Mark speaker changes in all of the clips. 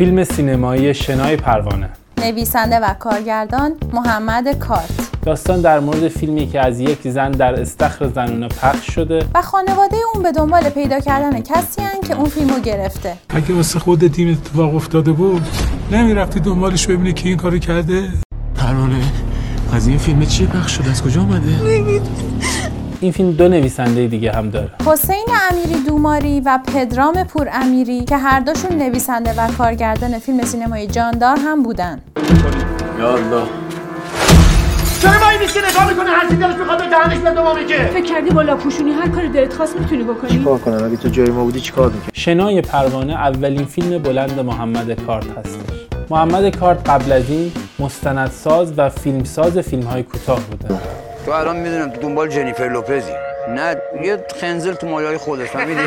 Speaker 1: فیلم سینمایی شنای پروانه.
Speaker 2: نویسنده و کارگردان محمد کارت.
Speaker 1: داستان در مورد فیلمی که از یک زن در استخر زنونه پخش شده.
Speaker 2: و خانواده اون به دنبال پیدا کردن کسی هن که اون فیلمو گرفته.
Speaker 3: اگه واسه خود تیم اتفاق افتاده بود نمی‌رفتی دنبالش ببینی که این کارو کرده؟
Speaker 4: پروانه از این فیلم چی پخش شده از کجا اومده؟
Speaker 1: این فیلم دو نویسنده دیگه هم داره.
Speaker 2: حسین امیری دوماری و پدرام پور امیری که هر دوشون نویسنده و کارگردان فیلم سینمایی جاندار هم بودن.
Speaker 4: یا الله.
Speaker 5: چرا ما این نگاه می‌کنه هر چی دلش می‌خواد به دهنش بده میگه.
Speaker 6: فکر کردی بالا پوشونی؟ هر کاری دلت خواست می‌تونی بکنی؟
Speaker 7: چیکار کنم؟ اگه تو جای ما بودی چیکار می‌کنی
Speaker 1: شنای پروانه اولین فیلم بلند محمد کارت هستش. محمد کارت قبل از این مستندساز و فیلمساز فیلم های کوتاه بوده.
Speaker 8: تو الان می‌دونم تو دنبال جنیفر لوپزی. نه یه خنزل تو مایه خودت فهمیدی؟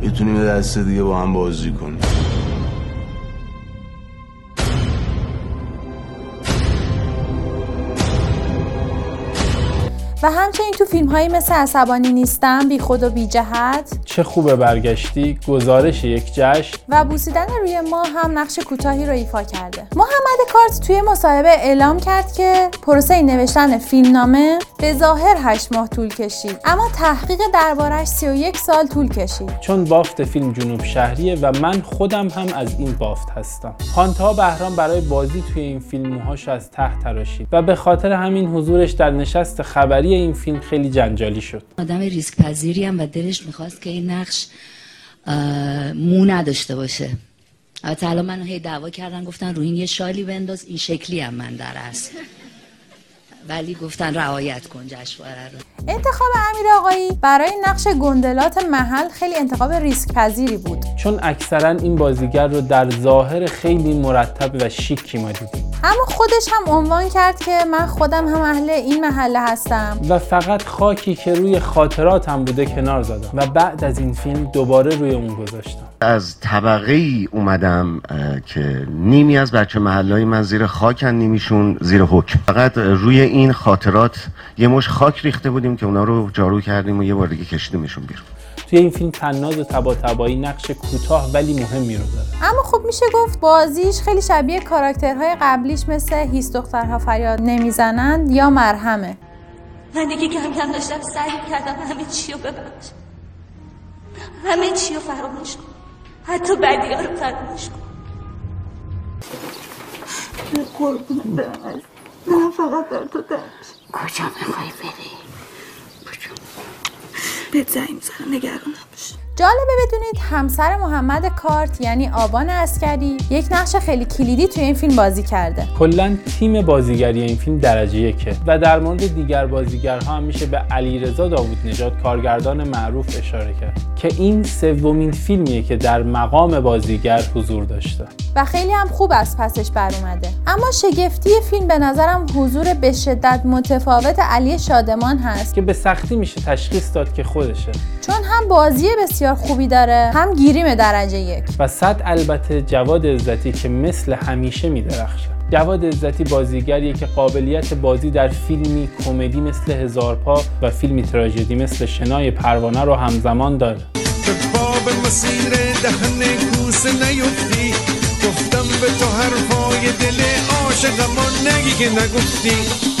Speaker 4: می‌تونیم یه دیگه با هم بازی کنیم.
Speaker 2: و همچنین تو فیلم هایی مثل عصبانی نیستم بی خود و بی جهت.
Speaker 1: چه خوبه برگشتی گزارش یک جشن.
Speaker 2: و بوسیدن روی ما هم نقش کوتاهی رو ایفا کرده. محمد کارت توی مصاحبه اعلام کرد که پروسه نوشتن فیلمنامه به ظاهر 8 ماه طول کشید اما تحقیق دربارش 31 سال طول کشید.
Speaker 1: چون بافت فیلم جنوب شهریه و من خودم هم از این بافت هستم. خانتا بهرام برای بازی توی این فیلم موهاش از ته تراشید و به خاطر همین حضورش در نشست خبری این فیلم خیلی جنجالی شد.
Speaker 9: آدم ریسک پذیری هم و دلش می‌خواست که این نقش مو نداشته باشه. البته الان منو هی دعوا کردن گفتن رو این یه شالی بنداز این شکلی هم من در است ولی گفتن رعایت کن جشنواره رو.
Speaker 2: انتخاب امیر آقایی برای نقش گندلات محل خیلی انتخاب ریسک پذیری بود.
Speaker 1: چون اکثرا این بازیگر رو در ظاهر خیلی مرتب و شیکی ما دیدیم.
Speaker 2: اما خودش هم عنوان کرد که من خودم هم اهل این محله هستم.
Speaker 1: و فقط خاکی که روی خاطراتم بوده کنار زدم. و بعد از این فیلم دوباره روی اون گذاشتم.
Speaker 7: از طبقه ای اومدم که نیمی از بچه محله من زیر خاکن نیمیشون زیر حکم. فقط روی این خاطرات یه مش خاک ریخته بودیم که اونا رو جارو کردیم و یه بار دیگه کشیدیمشون بیرون.
Speaker 1: توی این فیلم تناز و تبا تبایی نقش کوتاه ولی مهمی رو داره.
Speaker 2: اما خب میشه گفت بازیش خیلی شبیه کاراکترهای قبلیش مثل هیس دخترها فریاد نمی‌زنند یا مرهمه
Speaker 6: من دیگه کم کم داشتم سعی کردم همه چی رو ببخش همه چی رو فراموش کن حتی بدی ها رو فراموش کن
Speaker 10: قربون برم من فقط در تو درش
Speaker 9: کجا می‌خوای بری؟
Speaker 10: کجا بهت زنگ می‌زنم نگران نباش
Speaker 2: جالبه بدونید همسر محمد کارت یعنی آبان اسکری یک نقش خیلی کلیدی توی این فیلم بازی کرده.
Speaker 1: کلا تیم بازیگری این فیلم درجه یکه و در مورد دیگر بازیگرها هم میشه به علیرضا داوود نژاد کارگردان معروف اشاره کرد که این سومین فیلمیه که در مقام بازیگر حضور داشته.
Speaker 2: و خیلی هم خوب از پسش بر اومده اما شگفتی فیلم به نظرم حضور به شدت متفاوت علی شادمان هست.
Speaker 1: که به سختی میشه تشخیص داد که خودشه.
Speaker 2: چون هم بازی بسیار خوبی داره هم گیریم درجه یک.
Speaker 1: و صد البته جواد عزتی که مثل همیشه میدرخشه. جواد عزتی بازیگریه که قابلیت بازی در فیلمی کمدی مثل هزار پا و فیلمی تراژدی مثل شنای پروانه رو همزمان داره.
Speaker 11: باب مسیر دهن کوسه نیفتی. گفتم به تو حرفای دل عاشقم نگی که نگفتی.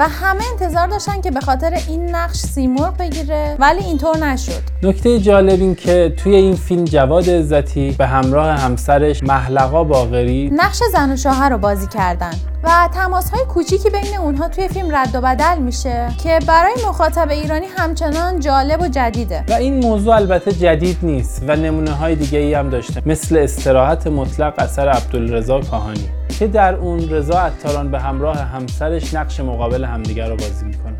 Speaker 2: و همه انتظار داشتن که به خاطر این نقش سیمرغ بگیره ولی اینطور نشد.
Speaker 1: نکته جالب این که توی این فیلم جواد عزتی به همراه همسرش محلقا باغری
Speaker 2: نقش زن و شوهر رو بازی کردن و تماس های کوچیکی بین اونها توی فیلم رد و بدل میشه که برای مخاطب ایرانی همچنان جالب و جدیده.
Speaker 1: و این موضوع البته جدید نیست و نمونه های دیگه ای هم داشته مثل استراحت مطلق اثر عبدالرضا کاهانی. که در اون رضا عطاران به همراه همسرش نقش مقابل همدیگر رو بازی می‌کنه؟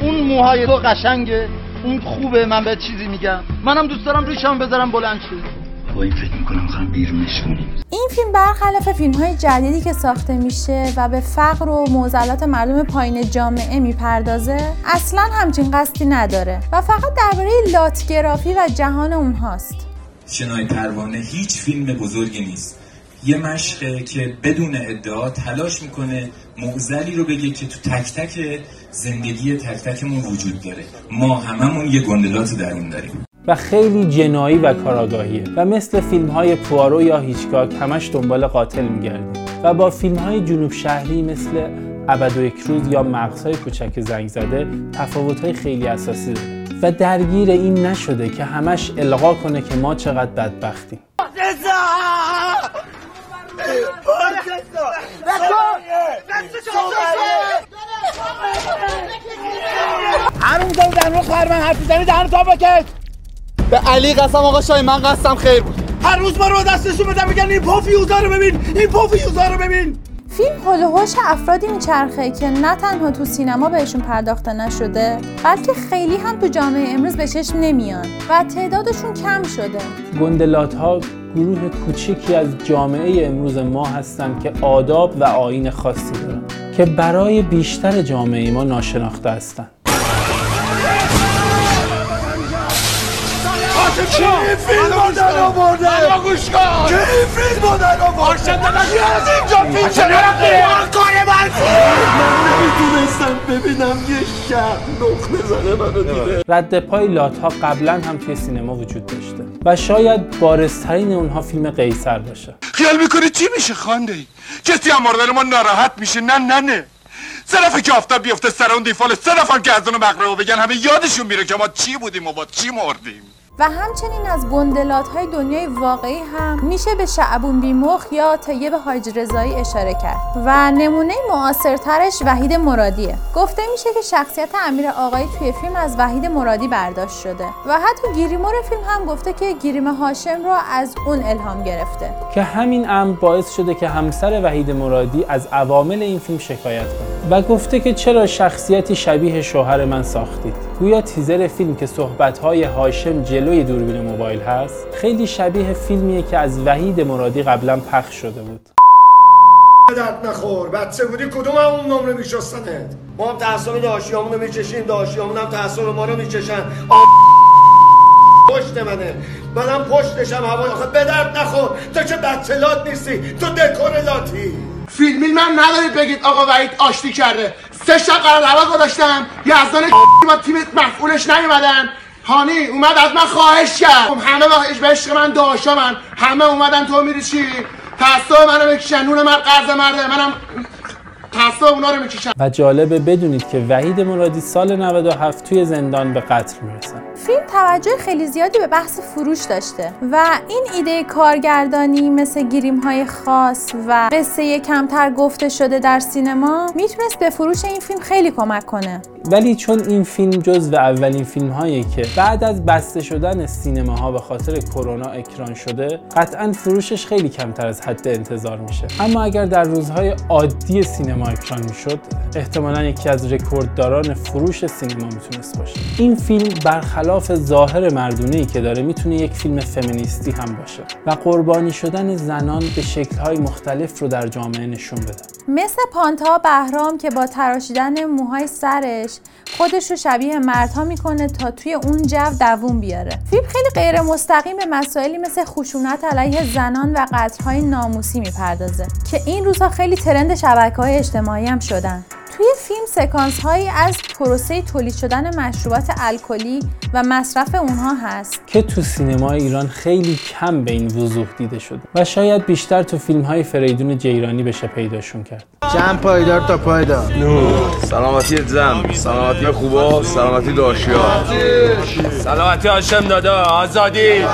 Speaker 5: اون موهای تو قشنگه اون خوبه من به چیزی میگم. منم دوست دارم ریشم بذارم بلند شه.
Speaker 4: وای فکر می‌کنم خواهم بیرونش کنیم
Speaker 2: این فیلم برخلاف فیلم های جدیدی که ساخته میشه و به فقر و معضلات مردم پایین جامعه می‌پردازه اصلا همچین قصدی نداره و فقط درباره لاتگرافی و جهان اونهاست.
Speaker 12: شنای پروانه هیچ فیلم بزرگی نیست. یه مشقه که بدون ادعا تلاش می‌کنه معزلی رو بگه که تو تک تک زندگی تک تکمون وجود داره. ما هممون یه گندلات درون داریم.
Speaker 1: و خیلی جنایی و کاراگاهیه. و مثل فیلم های پوارو یا هیچکاک همش دنبال قاتل میگردیم و با فیلم های جنوب شهری مثل ابد و یک روز یا مغزهای کوچک زنگ زده تفاوت های خیلی اساسی داره. و درگیر این نشده که همش القا کنه که ما چقدر بدبختیم.
Speaker 5: زن در رو خواهر من حرف می‌زنی دهن تا بکش به علی قسم آقا شای من قسم خیر بود. هر روز ما رو دستشون بدم میگن این پافیوزا رو ببین این پافیوزا رو ببین.
Speaker 2: فیلم هول افرادی میچرخه که نه تنها تو سینما بهشون پرداخته نشده بلکه خیلی هم تو جامعه امروز به چشم نمیان و تعدادشون کم شده.
Speaker 1: گندلات ها گروه کوچیکی از جامعه امروز ما هستند که آداب و آین خاصی دارن که برای بیشتر جامعه ما ناشناخته هستند
Speaker 5: چه فیلم رو در آورده؟ گوش کن. چه فیلم رو در آورده چه از اینجا فیلم چه کار من من. نمی‌تونستم ببینم یه شهر نخ بزنه منو دیده
Speaker 1: رد پای لات ها قبلا هم توی سینما وجود داشته و شاید بارزترین اونها فیلم قیصر باشه.
Speaker 13: خیال می‌کنی چی میشه خانده ای کسی هم مردن ما ناراحت میشه؟ نه نه نه. سه دفعه که آفتاب بیفته سر اون دیفال سه که از اون مقربه بگن همه یادشون میره که ما چی بودیم و با چی مردیم.
Speaker 2: و همچنین از گندلات های دنیای واقعی هم میشه به شعبون بیمخ یا طیب حاج رضایی اشاره کرد و نمونه معاصرترش وحید مرادیه. گفته میشه که شخصیت امیر آقایی توی فیلم از وحید مرادی برداشت شده و حتی گیریمور فیلم هم گفته که گیریم هاشم رو از اون الهام گرفته.
Speaker 1: که همین امر باعث شده که همسر وحید مرادی از عوامل این فیلم شکایت کنه. و گفته که چرا شخصیتی شبیه شوهر من ساختید؟ گویا تیزر فیلم که صحبت‌های هاشم جلوی دوربین موبایل هست خیلی شبیه فیلمیه که از وحید مرادی قبلا پخش شده بود.
Speaker 14: درد نخور بچه بودی کدوم همون نمره میشستنت؟ ما هم تعصب داشیامون رو میچشیم داشیامون هم تعصب ما رو میچشن. پشت منه. منم پشتشم هوا به درد نخور. تو که بچه لات نیستی تو دکور لاتی.
Speaker 15: فیلمی من ندارید بگید آقا وحید آشتی کرده. سه شب قرار هوا گذاشتم. یزدان با تیم مفعولش نیومدن. هانی اومد از من خواهش کرد. همه به عشق من داشا من. همه اومدن تو میری چی؟ تعصب منو بکشن. نون من قرض مرده. منم تعصب اونا رو می‌کشن.
Speaker 1: و جالبه بدونید که وحید مرادی سال 97 توی زندان به قتل می‌رسن
Speaker 2: فیلم توجه خیلی زیادی به بحث فروش داشته و این ایده کارگردانی مثل گیریم های خاص و قصه کمتر گفته شده در سینما می‌تونست به فروش این فیلم خیلی کمک کنه.
Speaker 1: ولی چون این فیلم جز و اولین فیلم هایی که بعد از بسته شدن سینماها به خاطر کرونا اکران شده قطعا فروشش خیلی کمتر از حد انتظار میشه. اما اگر در روزهای عادی سینما اکران می‌شد احتمالا یکی از رکوردداران فروش سینما می‌تونست باشه. این فیلم برخلاف ظاهر مردونه ای که داره می‌تونه یک فیلم فمینیستی هم باشه و قربانی شدن زنان به شکلهای مختلف رو در جامعه نشون بده.
Speaker 2: مثل پانتا بهرام که با تراشیدن موهای سرش خودش رو شبیه مردها می‌کنه تا توی اون جو دووم بیاره. فیلم خیلی غیر مستقیم به مسائلی مثل خشونت علیه زنان و قتلهای ناموسی می‌پردازه که این روزها خیلی ترند شبکه های اجتماعی هم شدن. فیلم سکانس هایی از پروسه تولید شدن مشروبات الکلی و مصرف اونها هست.
Speaker 1: که تو سینما ایران خیلی کم به این وضوح دیده شده و شاید بیشتر تو فیلم های فریدون جیرانی بشه پیداشون کرد.
Speaker 16: چند پایدار تا پایدار.
Speaker 17: سلامتی زم سلامتی خوبا. سلامتی داشیا. سلامتی هاشم دادا. آزادی.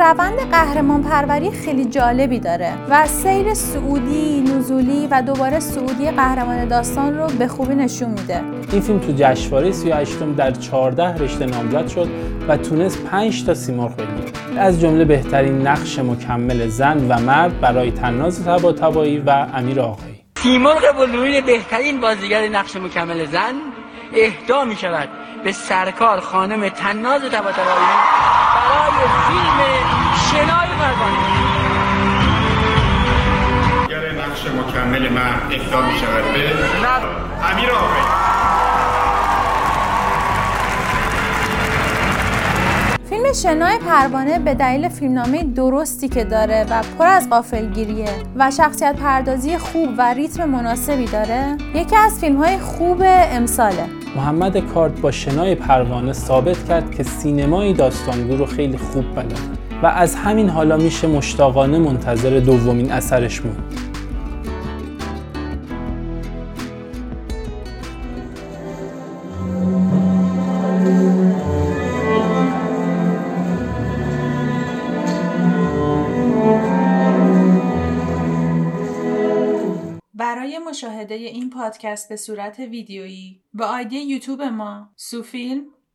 Speaker 2: روند قهرمان پروری خیلی جالبی داره و سیر سعودی، نزولی و دوباره سعودی قهرمان داستان رو به خوبی نشون میده.
Speaker 1: این فیلم تو جشنواره 38 در 14 رشته نامزد شد و تونست 5 تا سیمرغ بگیره. از جمله بهترین نقش مکمل زن و مرد برای تناز طباطبایی و امیر آقایی.
Speaker 18: سیمرغ بلوین بهترین بازیگر نقش مکمل زن اهدا می شود به سرکار خانم تناز طباطبایی برای فیلم شنای قربانی
Speaker 19: نقش مکمل من اهدا می شود به امیر
Speaker 2: فیلم فیلم شنای پروانه به دلیل فیلمنامه درستی که داره و پر از غافلگیریه و شخصیت پردازی خوب و ریتم مناسبی داره یکی از فیلم های خوب امساله.
Speaker 1: محمد کارت با شنای پروانه ثابت کرد که سینمای داستانگو رو خیلی خوب بلده. و از همین حالا میشه مشتاقانه منتظر دومین اثرش موند.
Speaker 2: برای مشاهده این پادکست به صورت ویدیویی با آیدی یوتیوب ما سوفیلم